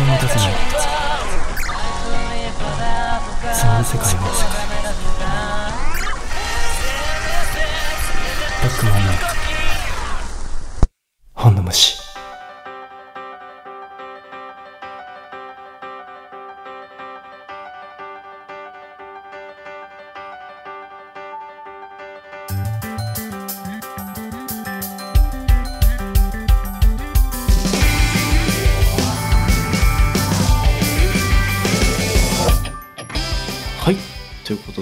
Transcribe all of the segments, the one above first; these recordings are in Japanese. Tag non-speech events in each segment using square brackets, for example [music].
を持たせない。そんな世界をバックマンの本の虫。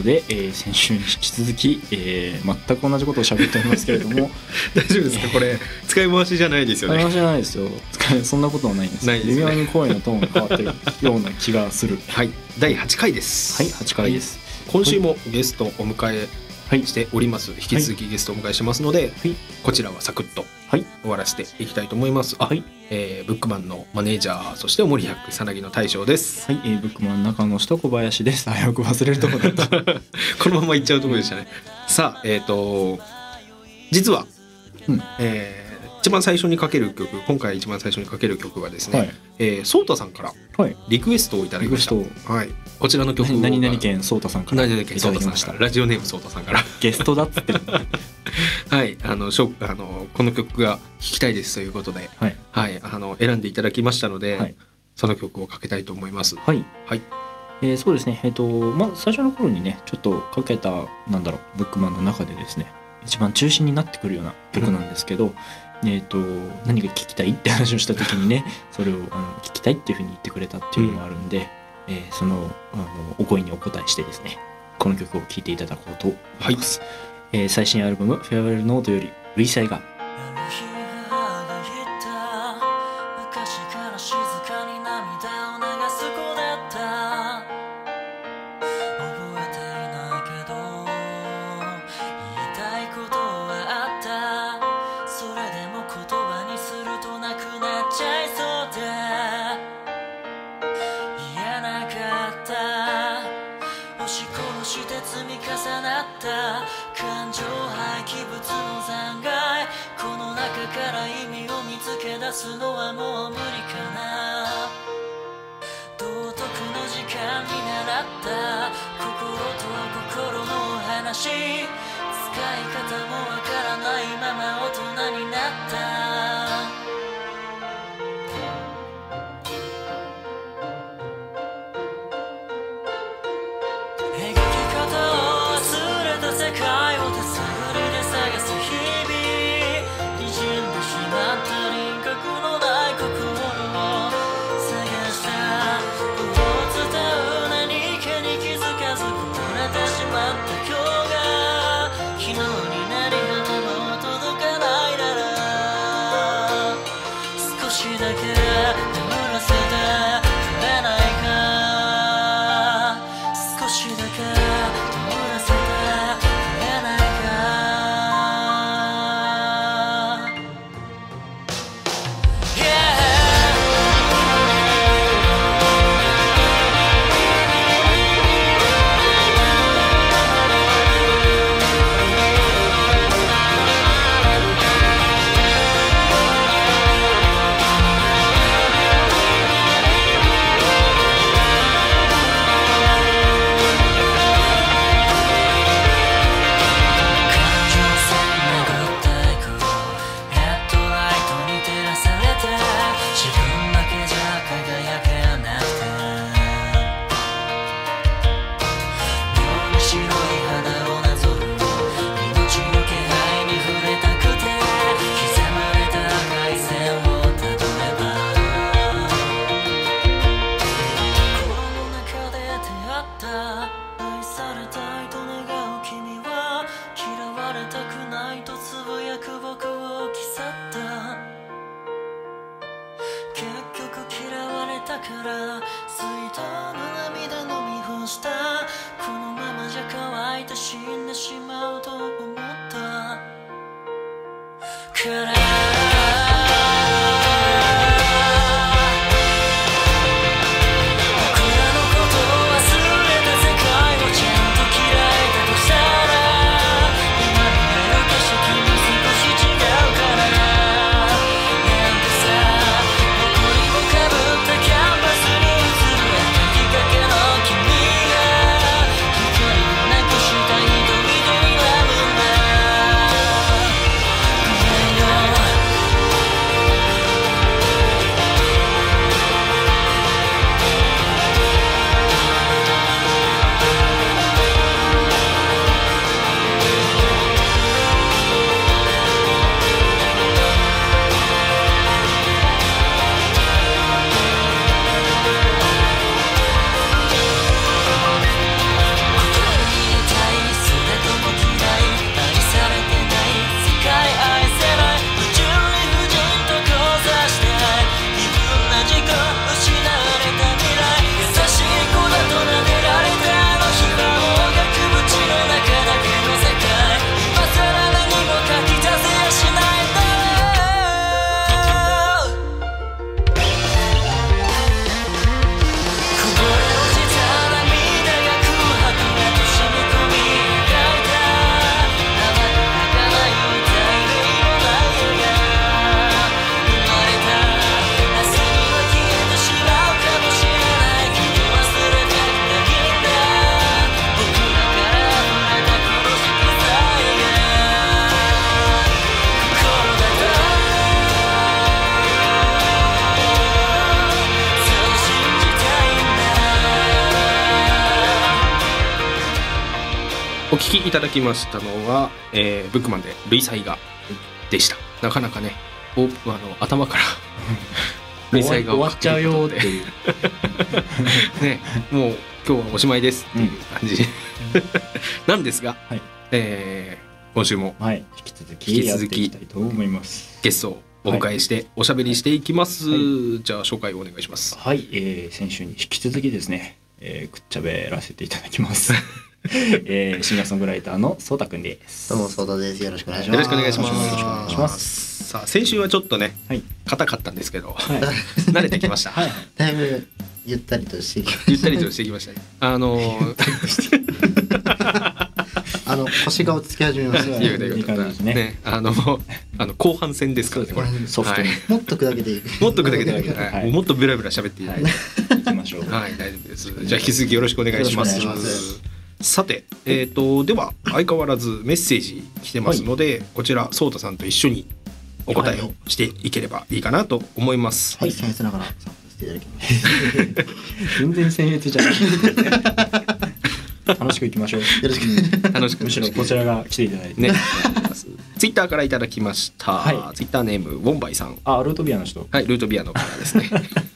で、えー先週に引き続き、えー全く同じことを喋っておりますけれども。[laughs] 大丈夫ですか？これ使い回しじゃないですよね。話じゃないですよ。[laughs] そんなことはないんです。ないですね。微妙に声のトーンが変わってるような気がする。[laughs] はい。第8回です。はい8回です。今週もゲストをお迎えはいしております。引き続きゲストをお迎えしますので、はい。こちらはサクッとはい。終わらせていきたいと思います。あ、はい。えーブックマンのマネージャーそしておもり役さなぎの大将です。はい、えー、ブックマン中野と小林です。あよく忘れるとこだった。[laughs] このままいっちゃうところでしたね。さあえっ、と実は、うん。えー一番最初にかける曲今回一番最初にかける曲はですね、はいえー、ソータさんからはい。リクエストをいただきました。はい、こちらの曲を何々県颯太さんから何々県いソータさんかただきましたら。ラジオネームソータさんから。ゲストだっつってる。[laughs] はい。あのしょあのこの曲が聴きたいですということで、はい。はい、あの選んでいただきましたので、はい。その曲をかけたいと思います。はい。はい、えーそうですね。えっ、とまあ最初の頃にねちょっとかけたなんだろうブックマンの中でですね一番中心になってくるような曲なんですけど、えっ、と何が聞きたいって話をした時にねそれをあの聞きたいっていうふうに言ってくれたっていうのもあるんで、えーそのあのお声にお答えしてですねこの曲を聴いていただこうと思います、えー最新アルバム「フェアウェルノート」より「類彩がただきましたのは、えーブックマンで類彩画でした。なかなかねおあの頭から [laughs] 類彩画を終わっちゃうよってう。いうねもう今日はおしまいですっていう感じ、なんですが、はい。えー今週もはい。引き続引きき続きやっていきたいと思います。ゲストをお迎えしておしゃべりしていきます、はじゃあ紹介をお願いします。はい、えー先週に引き続きですね、えーくっちゃべらせていただきます、[laughs] [laughs] えーシンガーソングライターのそうたくんです。どうも、ソーダです。よろしくお願いします。よろしくお願いします。よろしくお願いします。さあ先週はちょっとねはい。硬かったんですけど、はい。慣れてきました、はい。だいぶゆったりとしてきゆったりとしてきましたね。あのー [laughs] あの腰が落ち着き始めました。い。いよねいね。ねあのあの後半戦ですからねこれ。ソフトにはい。もっと砕けていく。もっと砕けていはい。もっとベラベラ喋っていきましょう。大丈夫です。じゃあ引き続きよろしくお願いします。よろしくお願いしさてえっ、とでは相変わらずメッセージ来てますので、こちらソータさんと一緒にお答えをしていければいいかなと思います、はい、[laughs] 僭越ながら参加させてい。ただきます。全然僭越じゃない。楽しくいきましょう。よろしく。楽しく。むしろこちらが来ていただいてねツイッターからいただきました、はい。ツイッターネームウォンバイさん。あルートビアの人。はいルートビアのからですね。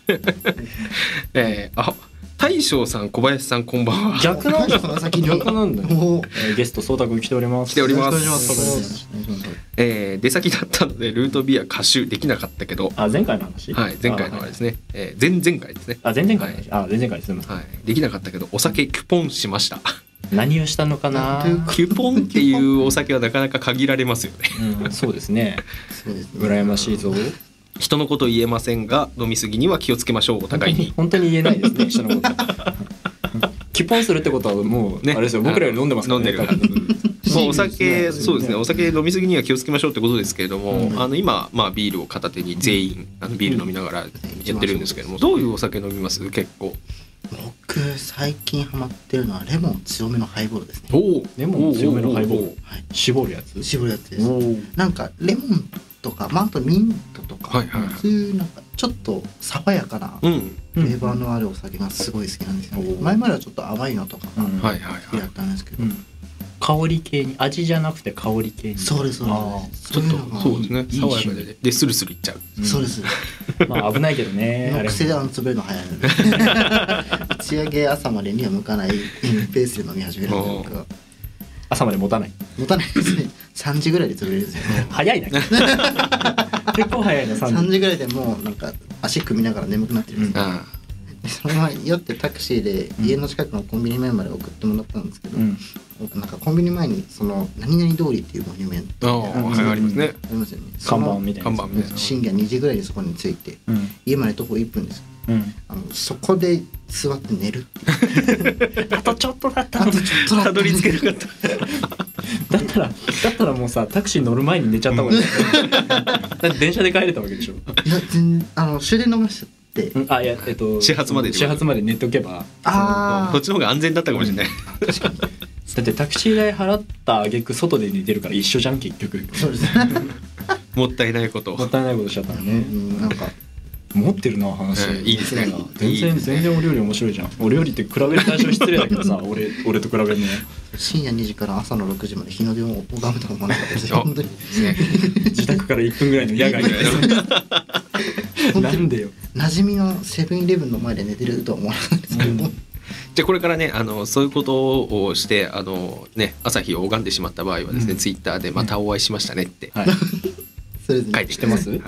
[laughs] えー、あ大将さん小林さんこんばんは。逆なんだ。その先に逆なんだよ、えーゲストそうたくん来ております。来ております。えー出先だったのでルートビア歌手できなかったけど。あ前回の話？はい前回のあれですね、えー前々回ですね。あ前々回の話、あ前々回ですはい。できなかったけどお酒キュポンしました。何をしたのかな？キュポンっていうお酒はなかなか限られますよね。うん、そうですね。[laughs] そうですね。羨ましいぞ人のこと言えませんが飲みすぎには気をつけましょうお互いに。に本当に言えないですね [laughs] 人のこと。キュポンするってことはもう、ねあれですよ僕らより飲んでますからね飲んでるもうお酒そうですね。お酒飲みすぎには気をつけましょうってことですけれども、うん。あの今、まあ、ビールを片手に全員あのビール飲みながらやってるんですけども、どういうお酒飲みます？結構。僕、最近ハマってるのはレモン強めのハイボールですね。レモン強めのハイボール。はい。絞るやつ。絞るやつです。なんかレモンとか、まあ、あとミントとか、はいはい。はいそういうなんかちょっと爽やかなうん。フレーバーのあるお酒がすごい好きなんですよね、うん。前まではちょっと甘いのとかが好きだはいったんですけど、うん。香り系に味じゃなくて香り系に。そうですそうあですちょっとそうですね。いい爽やかでね。でスルスルいっちゃう。うん。そうです。[laughs] まあ危ないけどね癖であの潰れるの早いので。[laughs] 打ち上げ朝までには向かないペースで飲み始めるので僕は朝まで持たない。持たないですね。[laughs] 3時ぐらいで潰れるんですよ。ね早いな [laughs] 結構早いな3 3時時ぐらいでもうなんか足組みながら眠くなってるんですよ、あでそのまま酔ってタクシーで家の近くのコンビニ前まで送ってもらったんですけど、うん。僕なんかコンビニ前にその何々通りっていうモニュメントありますね。ありますよね。看板みたいな。やつ看板みたいな。深夜2時ぐらいにそこに着いてうん。家まで徒歩1分ですうん。あのそこで座って寝る。[laughs] あとちょっとだったあとちょっとだった。たどり着けなかった。[laughs] だったらだったらもうさタクシー乗る前に寝ちゃった方がいいだって電車で帰れたわけでしょ、いや全然あの終電逃しちゃって、うん、あいやえっと始発まで始発まで寝とけば。あそっちの方が安全だったかもしれない。だってタクシー代払った挙句外で寝てるから一緒じゃん結局。あそうですね、[laughs] もったいないこともったいないことしちゃったのうねん、なんか持ってるな話、うんいいですね。全然いいですね。全然お料理面白いじゃん。お料理って比べる対象失礼だけどさ俺 [laughs] 俺と比べるの深夜2時から朝の6時まで日の出を拝むとは思わなかったですよ。あ [laughs] 本当に。ね自宅から1分ぐらいの野外で。[laughs] なんでよ。馴染みのセブンイレブンの前で寝てるとは思わなかったんですけど、うん。じゃあこれからねあのそういうことをしてあのね朝日を拝んでしまった場合はですね、うん。ツイッターでまたお会いしましたねって。はい。それで書い。て知ってます？はい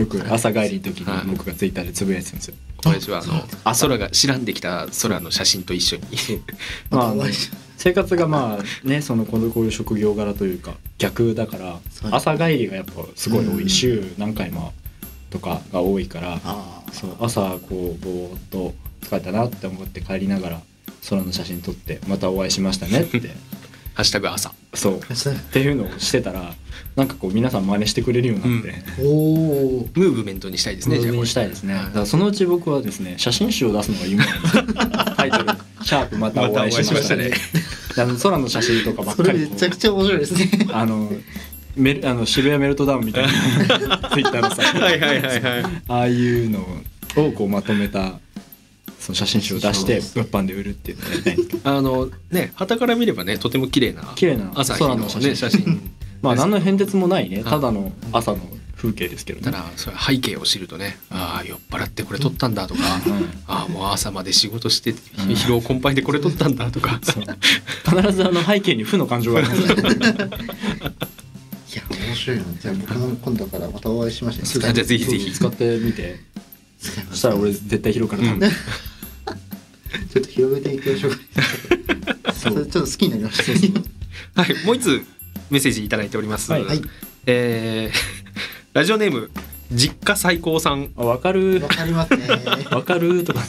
よく朝帰りの時はい。に僕がツイッターでつぶやいてたんですよ。小林はあのあ空が白んできた空の写真と一緒に。[laughs] まあ生活がまあねそのこのこういう職業柄というか逆だから朝帰りがやっぱすごい多うん。い週何回もとかが多いからそう朝こうぼーっと疲れたなって思って帰りながら空の写真撮ってまたお会いしましたねって。[laughs] ハッシュタグ朝そう。っていうのをしてたらなんかこう皆さん真似してくれるようになって、おおムーブメントにしたいですねムーブじゃあこれ。にしたいですね。はい。だからそのうち僕はですね、写真集を出すのが夢なんですよ。タイトル、シャープまたお会いしましたね。あの空の写真とかばっかりめちゃくちゃ面白いですね。あのメルあの渋谷メルトダウンみたいな [laughs] ツイッターのさ、はいはいはいはい。ああいうのをこうまとめたその写真集を出して物販で売るっていうのをやりたいんですけど [laughs] あのね旗から見ればねとても綺麗な綺麗な朝日の写真。ね写真。[laughs] まあ何の変哲もないねあただの朝の風景ですけどね。ただそれ背景を知るとねああ酔っ払ってこれ撮ったんだとか、ああもう朝まで仕事して疲労困憊でこれ撮ったんだとか、[laughs] 必ずあの背景に負の感情がありますいや面白いな。じゃあ僕も今度からまたお会いしましょう。じゃあぜひぜひ。使ってみて。そしたら俺絶対拾うから多分 [laughs] ちょっと広げていきましょうか。それちょっと好きになりました。はいもう一つメッセージいただいております、はい。はいえー [laughs] ラジオネーム実家最高さん。あ分かる。わかりますね。[laughs] 分かるとかね。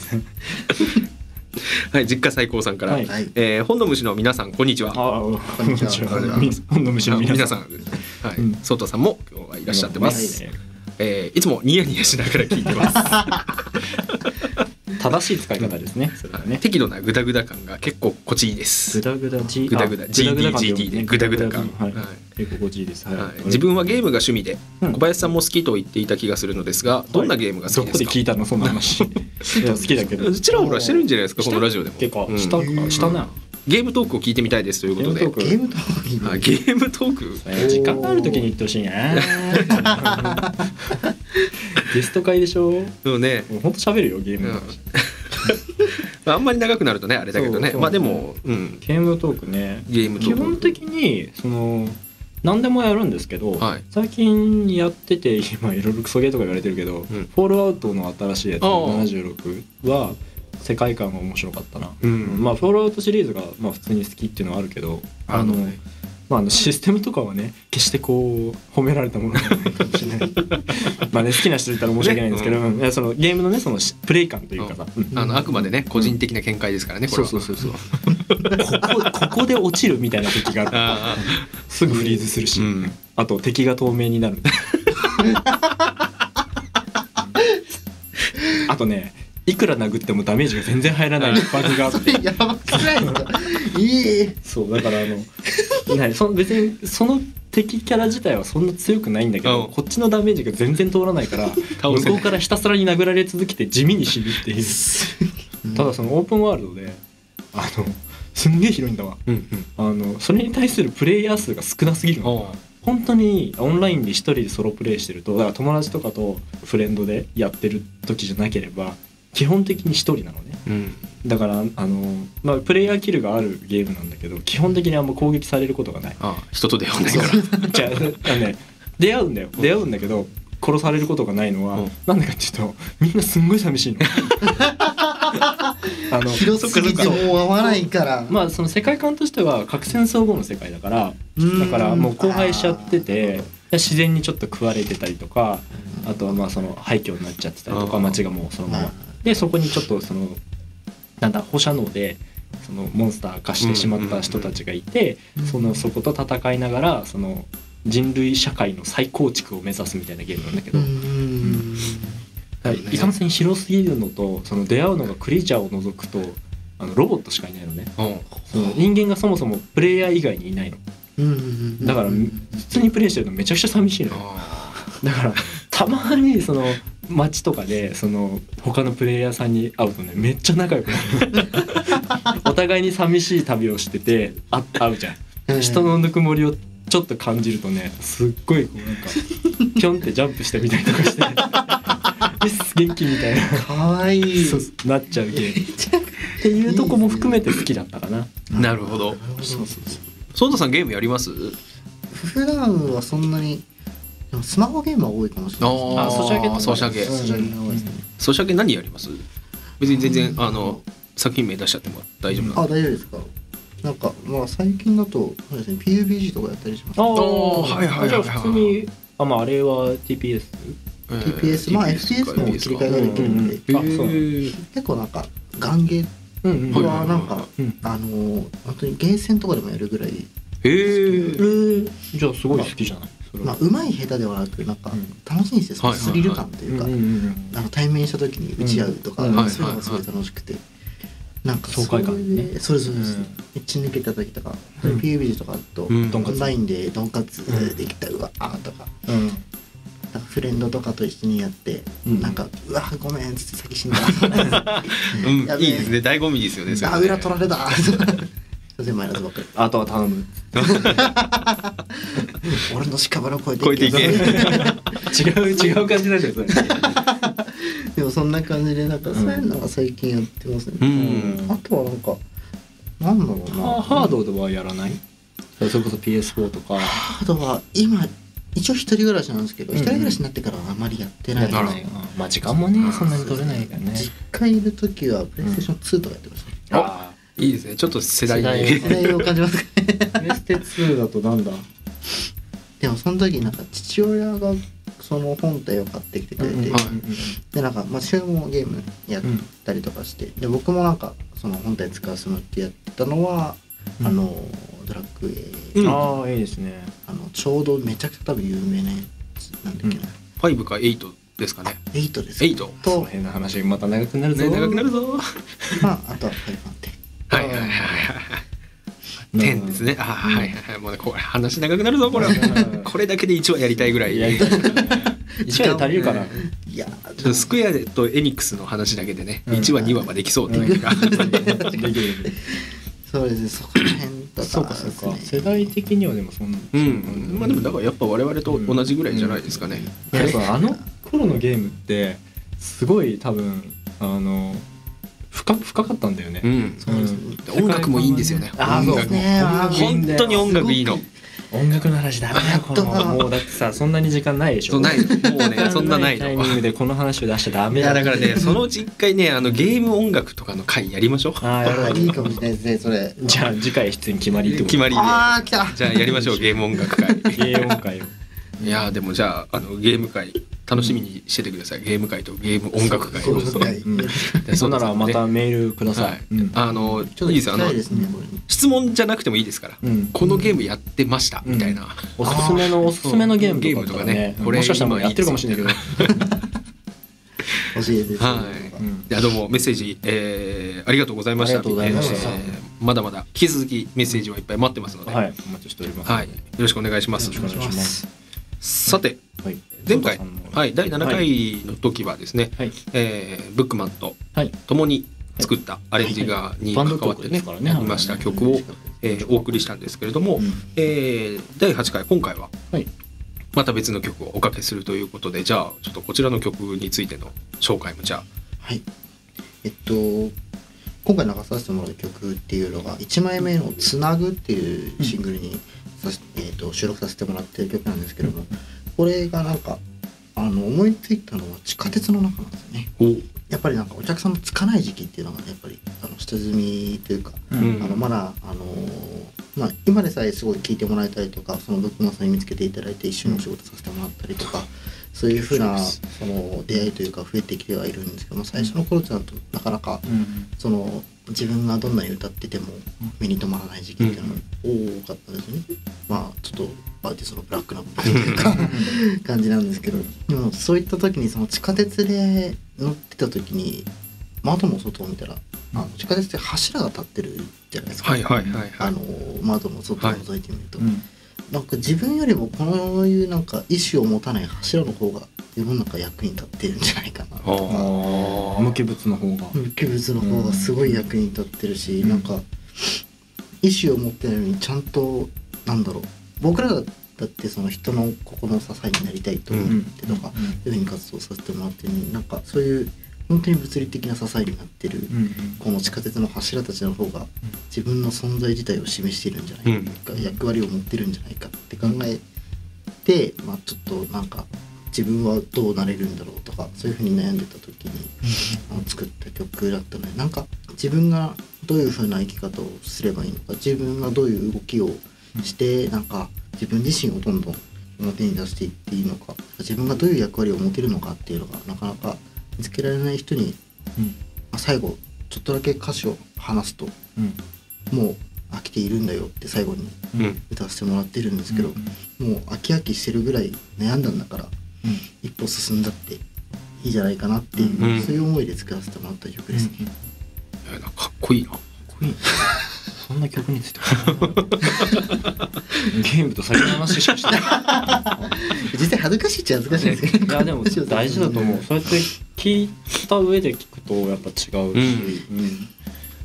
はい実家最高さんから、はい。はい。えー本の虫の皆さんこんにちは。あこんにちは。こんにちは。み本の虫の皆さん。皆さんはい、うん。さんも今日はいらっしゃってます、ねえーいつもニヤニヤしながら聞いてます正しい使い方です [laughs] ね。適度なグダグダ感が結構心地いいです。グダグダ G グダグダあ GDGT でグダグダ感。結構心地いいです。はい。はい、自分はゲームが趣味で、うん。小林さんも好きと言っていた気がするのですがどんなゲームが好どこきですか、で聞いたのそんな話。[laughs] 好きだけど。ちらほらしてるんじゃないですか？このラジオでも。結構うん。したか。したなゲームトークを聞いてみたいですということで。ゲームトークゲームトーク。いいねはいゲームトーク？えー時間がある時に言ってほしいな。[laughs] ゲスト会でしょ？ものね。うほんと喋るよゲーム [laughs] あんまり長くなるとねあれだけどね。そうそう。まあでも、うん、ゲームトークね。ゲームトーク。基本的にその何でもやるんですけど、はい。最近やってて今いろいろクソゲーとか言われてるけど、ん。フォールアウトの新しいやつああ。76は世界観が面白かったな、うん。まあフォールアウトシリーズがまあ普通に好きっていうのはあるけどあのまあ、あのシステムとかはね決してこう褒められたものではないかもしれない。[laughs] まあね好きな人いたら申し訳ないんですけど、ねうん。いやそのゲームのねそのしプレイ感というかさ、うん。あのあくまでね個人的な見解ですからねこれはそうそうそうそう。[laughs] ここここで落ちるみたいな時があるあすぐフリーズするし、うん。あと敵が透明になる。[laughs] あとねいくら殴ってもダメージが全然入らないバグがあって。やばくないですかいい。そうだからあのないその別にその敵キャラ自体はそんな強くないんだけど、うん。こっちのダメージが全然通らないから向せない。こうからひたすらに殴られ続けて地味に死ぬっていう。ただそのオープンワールドであのすんげえ広いんだわ。うんうん。あのそれに対するプレイヤー数が少なすぎるの。おう。本当にオンラインで一人でソロプレイしてるとだから友達とかとフレンドでやってる時じゃなければ基本的に一人なのね。うん。だからあの、まあ、プレイヤーキルがあるゲームなんだけど基本的にあんま攻撃されることがない。あ人と出会わないから。じゃあね出会うんだよ。出会うんだけど殺されることがないのは、うん。なんでかっていうとみんなすんごい寂しいの。[laughs] あの広すぎてもう合わないから。まあその世界観としては核戦争後の世界だからうん。だからもう荒廃しちゃってて自然にちょっと食われてたりとかあとはまあその廃墟になっちゃってたりとか街がもうそのまま。あでそこにちょっとそのなんだ放射能でそのモンスター化してしまった人たちがいてうん。そのそこと戦いながらその人類社会の再構築を目指すみたいなゲームなんだけど。う。んはいいかんせん広すぎるのとその出会うのがクリーチャーを除くとあのロボットしかいないのね。その人間がそもそもプレイヤー以外にいないの。うんだから普通にプレイしてるとめちゃくちゃ寂しいのよ。あだからたまにその街とかでその他のプレイヤーさんに会うとねめっちゃ仲良くなる。[laughs] お互いに寂しい旅をしててあ会うじゃん。人のぬくもりをちょっと感じるとねすっごいこうなんかピョンってジャンプしてみたりとかして「[laughs] です元気」みたいな。かわいい。そうなっちゃうゲームっていうとこも含めて好きだったかな。あなるほど。そうそうソータさんゲームやります？普段はそんなにスマホゲームは多いかもしれない。ですねああソシャゲソシャゲ。うんソシャゲ。が多いですねソシャゲ何やります？別に全然あの作品名出しちゃっても大丈夫なあ大丈夫ですか？なんかまあ最近だとそうですね PUBG とかやったりします。あおーはいはいはいはいじゃあ普通にあまああれは TPS? TPS まあ FPS も切り替えができるんで。うんうんうん。あそう結構なんかガンゲーはなんかうんあのー本当にゲーセンとかでもやるぐらいへええー、じゃあすごい好きじゃない？まあうまい下手ではなくなんかうん。楽しいんですよスリル感というか。あの対面した時に打ち合うとか、そういうのがすごい楽しくて、なんか爽快感ね。それでそれぞれです、うん。血抜けた時とか、うん。PUBG とかだと、うん。オンラインでドンカツできたうわーとか。うん。フレンドとかと一緒にやって、うん。なんか「うわごめん」っつって先死んだ。[laughs] うん。[laughs] やべえ。いいですね。醍醐味ですよねあね。裏取られた [laughs] 全部やらずばっかりあとは頼む。[laughs] 俺の屍を超えて超えていけ。[laughs] 違う違う感じなんだよそれ。[laughs] でもそんな感じでなんかそういうのは最近やってますね、うん。あとはなんかなんだろうな。ハハードではやらない？それこそ PS4 とか。ハードは今一応一人暮らしなんですけど、うん。一人暮らしになってからはあまりやってない。なまあ時間もねそんなに取れないからね。実家にいる時はプレイステーション2とかやってました、ね。あいいですね。ちょっと世代世代に。世代を感じますかね。あプレステ2だとなんだ？でもその時なんか父親がその本体を買ってきてくれて、はい。でなんか、まあ、父親もゲームやったりとかして、で僕もなんかその本体使わせてもらってやったのは、うん。あのドラッグエ。うん。ああいいですね。あのちょうどめちゃくちゃ多分有名なやつなんだっけな、5か8ですかね。8です8そとの、辺の話また長くなるぞ。ね長くなるぞ。[laughs] まあ、あとは5番手はいはいはい。はい10ですね。ああはいはいはい。もうねこれ話長くなるぞこれはう。ん。これだけで1話やりたいぐらい。やりたい。[laughs] 一話で足りるかないやちょっとスクエアとエニックスの話だけでね、うん。1話2話はできそうっていう。[laughs] そうですね。そこら辺とかそうかそうか世代的にはでもそんなうん。まあでもだからやっぱ我々と同じぐらいじゃないですかね、いやそうあの頃のゲームってすごい多分あの深深かったんだよね、音楽もいいんですよね。本当に音楽いいの。音楽の話ダメだよこのもうだってさそんなに時間ないでしょ。ない。のもうねそんなないの。タイミングでこの話を出しちゃダいメだ。やだからねそのうち一回ねあのゲーム音楽とかの回やりましょう。ああいいかもしれないですねそれ。じゃあ次回出演決まりってこと決まりで。ああ来た。じゃあやりましょうゲーム音楽会。ゲーム会を。いやーでもじゃああのゲーム会楽しみにしててください。ゲーム会とゲーム音楽会。そうですそん。ならまたメールくださはい。い、うん。あのちょっといいですよ。あの質問じゃなくてもいいですから、うん。このゲームやってました、みたいな。おすすめのおすすめのゲームとか,、ゲームとかね。これもしかしたらやってるかもしれないけど。はい。うん。いやどうもメッセージ、えーありがとうございました。ありがとうございました。えーまだまだ引き続きメッセージはいっぱい待ってますので、はい。お待ちしております。はい。よろしくお願いします。よろしくお願いします。さてはい前回。はい第7回の時はですね、はい。えーブックマンとはい。共に作ったアレンジがに関わってねね。やりました。曲を、えーお送りしたんですけれども、うん。えー第8回今回ははい。また別の曲をおかけするということでじゃあちょっとこちらの曲についての紹介もじゃあ。はい。えっと今回流させてもらう曲っていうのが1枚目の「つなぐ」っていうシングルにさし、えっと収録させてもらってる曲なんですけどもこれがなんかあの思いついたのは地下鉄の中なんですよね。お。やっぱりなんかお客さんのつかない時期っていうのがねやっぱりあの下積みというか、うん。あのまだあのーまあ今でさえすごい聞いてもらえたりとかそのブックマンさんに見つけていただいて一緒にお仕事させてもらったりとか、そういうふうなその出会いというか増えてきてはいるんですけども最初の頃ってなるとなかなかうん。その自分がどんなに歌ってても目に留まらない時期っていうのが多かったですね、まあちょっとアーティストのブラックな部分というか [laughs] 感じなんですけど。でもそういった時にその地下鉄で乗ってた時に窓の外を見たらあの地下鉄って柱が立ってるじゃないですか、はいはいはいはい。あの窓の外を覗いてみると、うん。なんか自分よりもこのいうなんか意志を持たない柱の方が世の中役に立ってるんじゃないかな。無機物の方が。無機物の方がすごい役に立ってるし、うん。なんか意思を持ってるのにちゃんとなんだろう。僕らだってその人の心の支えになりたいと思ってとか、うん。そういうふうに活動させてもらってるのになんかそういう本当に物理的な支えになってる、うん。うんこの地下鉄の柱たちの方が自分の存在自体を示しているんじゃないか、役割を持ってるんじゃないかって考えて、まあ、ちょっとなんか自分はどうなれるんだろうとかそういうふうに悩んでた時にあの作った曲だったのでなんか自分がどういうふうな生き方をすればいいのか自分がどういう動きをしてなんか自分自身をどんどん表に出していっていいのか自分がどういう役割を持てるのかっていうのがなかなか見つけられない人に、うん。まあ、最後ちょっとだけ歌詞を話すとうん。もう飽きているんだよって最後にうん。歌わせてもらってるんですけど、うん。もう飽き飽きしてるぐらい悩んだんだから一歩進んだっていいじゃないかなっていう、うん。そういう思いで作らせてもらった曲ですね。いやなんかかっこいいな。こいい。[laughs] そんな曲について。[laughs] ゲームと先の話しかしてない実際恥ずかしいっちゃ恥ずかしいんですけどいやでも大事だと思う。そうやって聞いた上で聞くとやっぱ違うし、うん。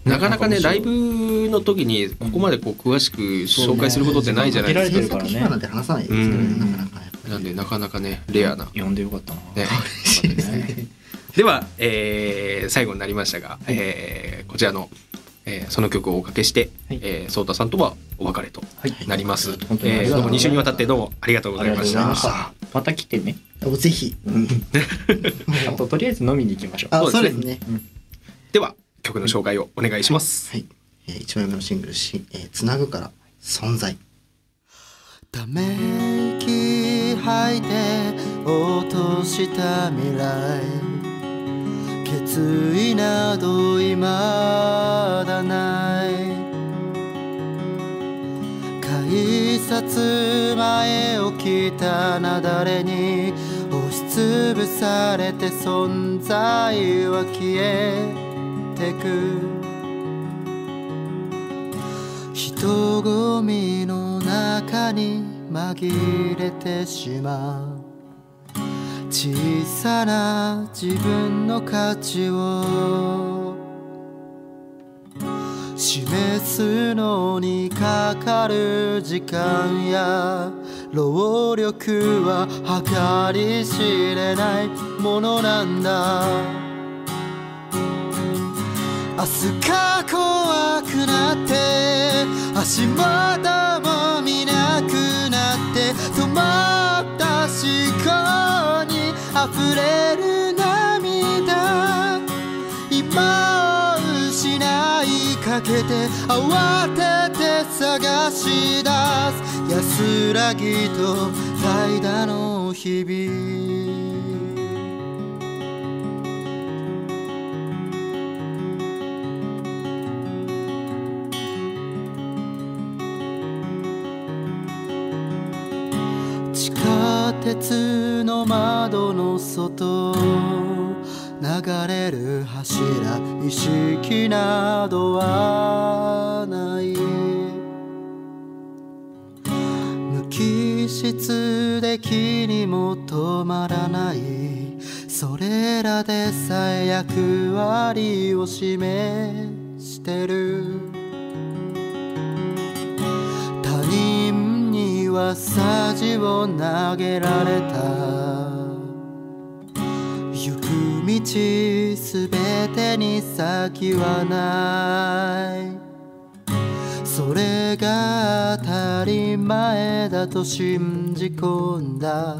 なかなかねライブブの時にここまでこう詳しく紹介することってないじゃないですか。限られてるからねなんて話さないですけどねうん。なかなかなんでなかなかねレアな。呼んでよかったな、ね。嬉しいですね。では、えー最後になりましたが、えーこちらの、えーその曲をおかけして、はい。えー、ソータさんとはお別れとはい。なります。本当にあえーどうもりがとうございます2週にわたってどうもありがとうございました。ま。した。また来てね。ぜひ。うん。[laughs] あととりあえず飲みに行きましょう。あそでね。そううですすねでは曲の紹介をお願いします。はい、えー、1枚目のシングルし「えー、つなぐから存在」ため息吐いて落とした未来。決意など未だない。改札前を来たなだれに押しつぶされて存在は消えてく。人混みの中に紛れてしまう。小さな自分の価値を示すのにかかる時間や労力は計り知れないものなんだ。明日が怖くなって足元も止まった思考に溢れる涙。今を失いかけて慌てて探し出す。安らぎと怠惰の日々。鉄の窓の外流れる柱意識などはない。無機質で気にも止まらない。それらでさえ役割を示してる。はさじを投げられた。行く道すべてに先はない。それが当たり前だと信じ込んだ。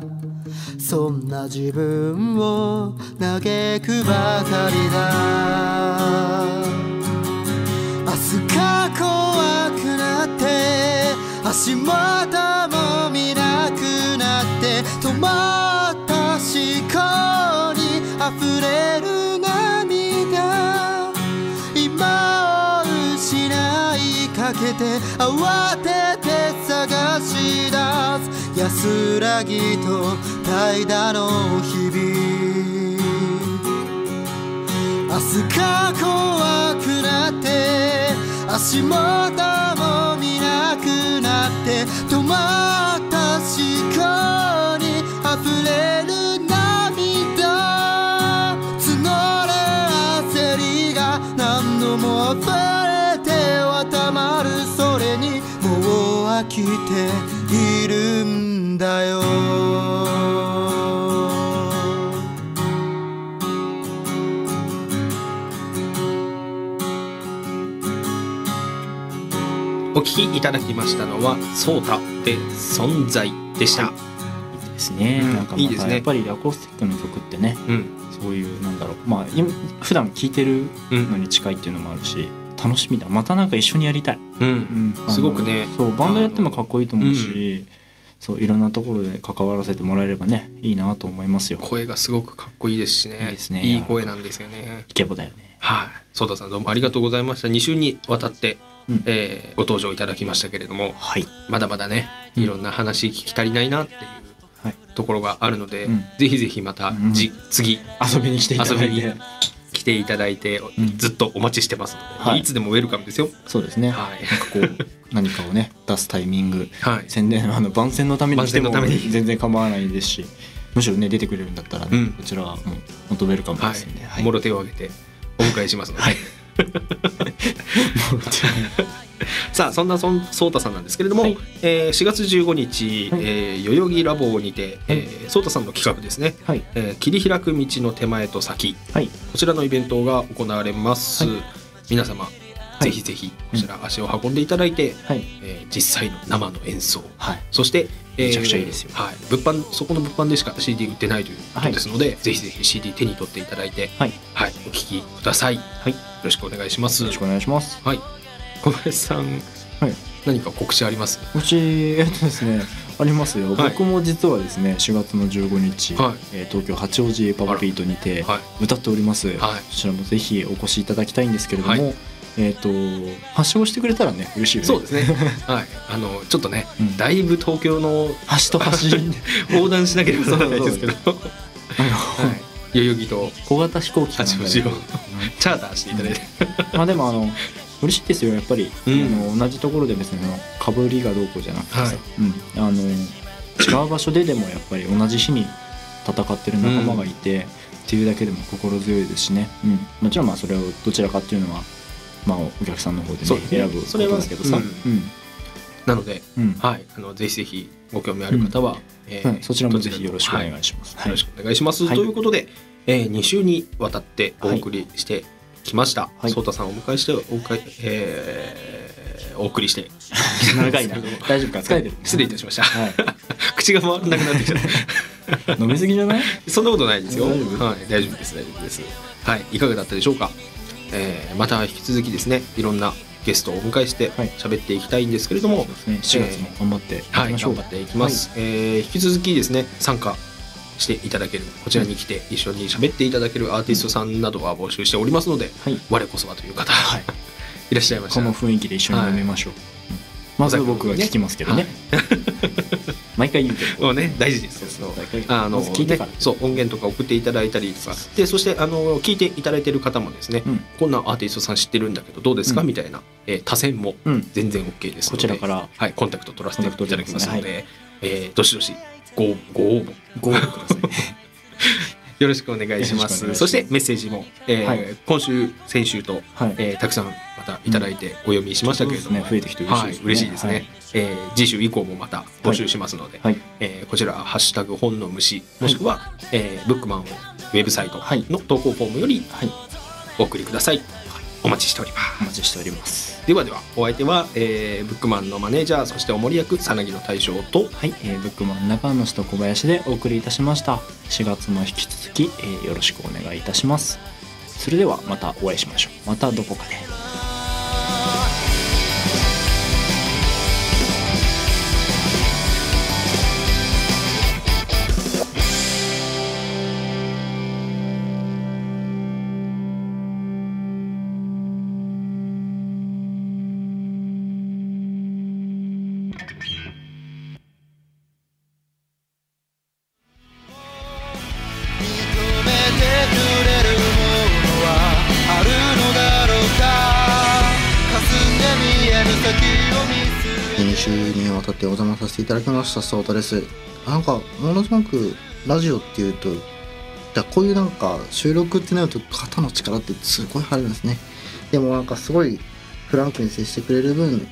そんな自分を嘆くばかりだ。明日が怖くなって足元も見なくなって止まった思考に溢れる涙。今を失いかけて慌てて探し出す。安らぎと代打の日々。明日が怖くなって足元ているんだよ。お聞きいただきましたのはソータで存在でした。いいですね、うんなんかまいいですね。たやっぱりアコースティックの曲ってねうん。そういうなんだろう。まあ今普段聴いてるうんのに近いっていうのもあるし楽しみだ。またなんか一緒にやりたい、うん。うん。すごくね。そうバンドやってもかっこいいと思うし、うそういろんなところで関わらせてもらえればねいいなと思いますよ。声がすごくかっこいいですしね。いいですね。いい声なんですよね。イケボだよね。はい。ソータさんどうもありがとうございました。2週にわたって、うん。えーご登場いただきましたけれどもはい。まだまだねうん。いろんな話聞き足りないなっていうはい。ところがあるので、うん。ぜひぜひまた、うん。じ次。遊びに来ていただいて。遊びに。来ていただいて、うん。ずっとお待ちしてますので、はい。い、つでもウェルカムですよ。そうですね、はい。なんかこう何かをね出すタイミング。はい。宣伝あの番宣のために来ても全然構わないですしむしろね出てくれるんだったらね、うん。こちらはもう本当ウェルカムはいですんで、はい。もろ手を挙げてお迎えしますので、はい [laughs] さあそんなそんそうたさんなんですけれども、はい。えー4月15日、はい。えー代々木ラボにて、えーそうたさんの企画ですね、はい。えー切り開く道の手前と先。はい。こちらのイベントが行われます、はい。皆様、い。ぜひぜひこちら足を運んでいただいて、はい。えー実際の生の演奏。はい。そして、えーめちゃくちゃいいですよ。はい、物販そこの物販でしか CD 売ってないということですので、ぜひぜひ CD 手に取っていただいて、はい。はい、お聴きください、はい。よろしくお願いします。よろしくお願いします。はい。小林さん、はい。何か告知あります？うちえっとですねありますよ、はい。僕も実はですね4月の15日、はい。えー東京八王子パワービートにてはい。歌っております、はい。そちらもぜひお越しいただきたいんですけれども、はいえっ、と発祥してくれたらね嬉しいよね。そうですね。[laughs] はい。あのちょっとね、うん。だいぶ東京の端と端 [laughs] 横断しなければならないですけど。はい。代々木と小型飛行機八王子をチャーターしていただいて、まあでもあの嬉しいですよやっぱり、うん。あの同じところで別にかぶりがどうこうじゃなくてさ、はい。うん、あの違う場所ででもやっぱり同じ日に戦ってる仲間がいて、っていうだけでも心強いですしね、うん、もちろんまあそれをどちらかっていうのは、まあ、お客さんの方で,、ねそうですね。選ぶそれはですけどさ、ううん。んなので、うん。はい、あのぜひぜひご興味ある方は、えーはい。そちらもぜひよろしくお願いします。よろしくお願いします。はい。ということで、えー、2週にわたってお送りしてきました。はい。ソータさんをお迎えしてお迎え、えーお送りして。[laughs] 長いな。[laughs] 大丈夫か疲れてる。失礼いたしました。は [laughs] 口が回らなくなってきちゃっい、飲みすぎじゃない？た。そんなことないですよ。はい、大丈夫です。大丈夫です。はい、いかがだったでしょうか？えーまた引き続きですね、いろんなゲストをお迎えしてはい。喋っていきたいんですけれども、そうですね。4月も頑張っていきはい、ましょう、頑張っていきます、えー引き続きですね参加していただけるこちらに来て一緒に喋っていただけるアーティストさんなどは募集しておりますので、はい。我こそはという方、はい。[laughs] い、らっしゃいましたら。この雰囲気で一緒に飲みましょう、うんまず僕が聞きますけどね、[laughs] 毎回言うけど。ね大事。ですそう。そうあのそう音源とか送っていただいたりとか。でそしてあの聞いていただいている方もですね、うん。こんなアーティストさん知ってるんだけどどうですか、うん。みたいな、えー多選もうん。全然 OK ですのでこちらから。はい、コンタクト取らせていただきますのでえーどしどしごご応募。ご応募ください。[laughs] よろしくお願いします。そしてメッセージも、えーはい。今週先週と、はい。えーたくさんまたいただいてお読みしましたけれども、ちょっとずつね増えてきて嬉しいですね。はい、嬉しいですね。はい。えー次週以降もまた募集しますので、はい。えーこちらハッシュタグ本の虫もしくは、えーブックマンをウェブサイトはいの投稿フォームよりはい。お送りください。お待ちしております。お待ちしております。ではではお相手は、えーブックマンのマネージャーそしてお守り役さなぎの大将とはい、えー、ブックマン中野と小林でお送りいたしました。4月も引き続き、えーよろしくお願いいたします。それではまたお会いしましょう。またどこかで2週にわたってお邪魔させていただきましたソータです。なんかものすごくラジオっていうとだこういうなんか収録ってなると肩の力ってすごい入るんですね。でもなんかすごいフランクに接してくれる分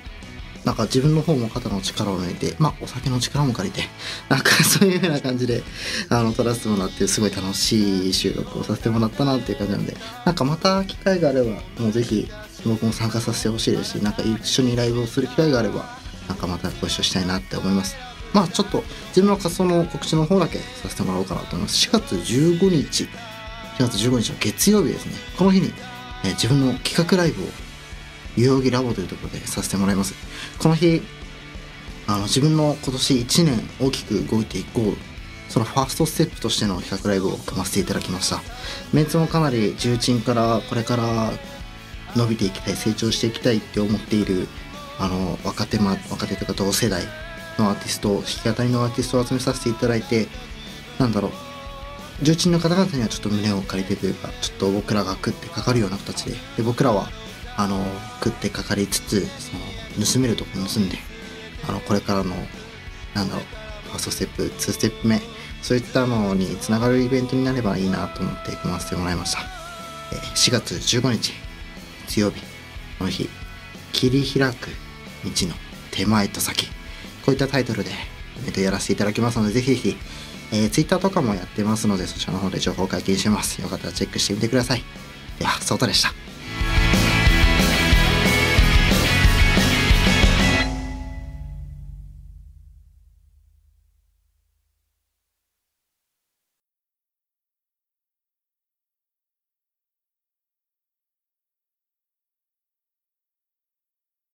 なんか自分の方も肩の力を抜いてまあお酒の力も借りてなんかそういう風な感じであの撮らせてもらってすごい楽しい収録をさせてもらったなっていう感じなんでなんかまた機会があればもうぜひ僕も参加させてほしいですしなんか一緒にライブをする機会があればなんかまたご一緒したいなって思います。まあちょっと自分の活動の告知の方だけさせてもらおうかなと思います。4月15日4月15日の月曜日ですね。この日に、えー自分の企画ライブを代々木ラボというところでさせてもらいます。この日あの自分の今年1年大きく動いていこう。そのファーストステップとしての企画ライブを組ませていただきました。メンツもかなり重鎮からこれから伸びていきたい成長していきたいって思っているあの若手,、ま、若手とか同世代のアーティスト弾き語りのアーティストを集めさせていただいてなんだろう重鎮の方々にはちょっと胸を借りてというかちょっと僕らが食ってかかるような形でで僕らはあの食ってかかりつつその盗めるとこ盗んであのこれからのなんだろうファーストステップ2ステップ目そういったのにつながるイベントになればいいなと思って組ませてもらいました、4月15日月曜日。この日切り開く道の手前と先。こういったタイトルでえっとやらせていただきますのでぜひぜひ、えー、Twitter とかもやってますのでそちらの方で情報解禁します。よかったらチェックしてみてください。ではソータでした。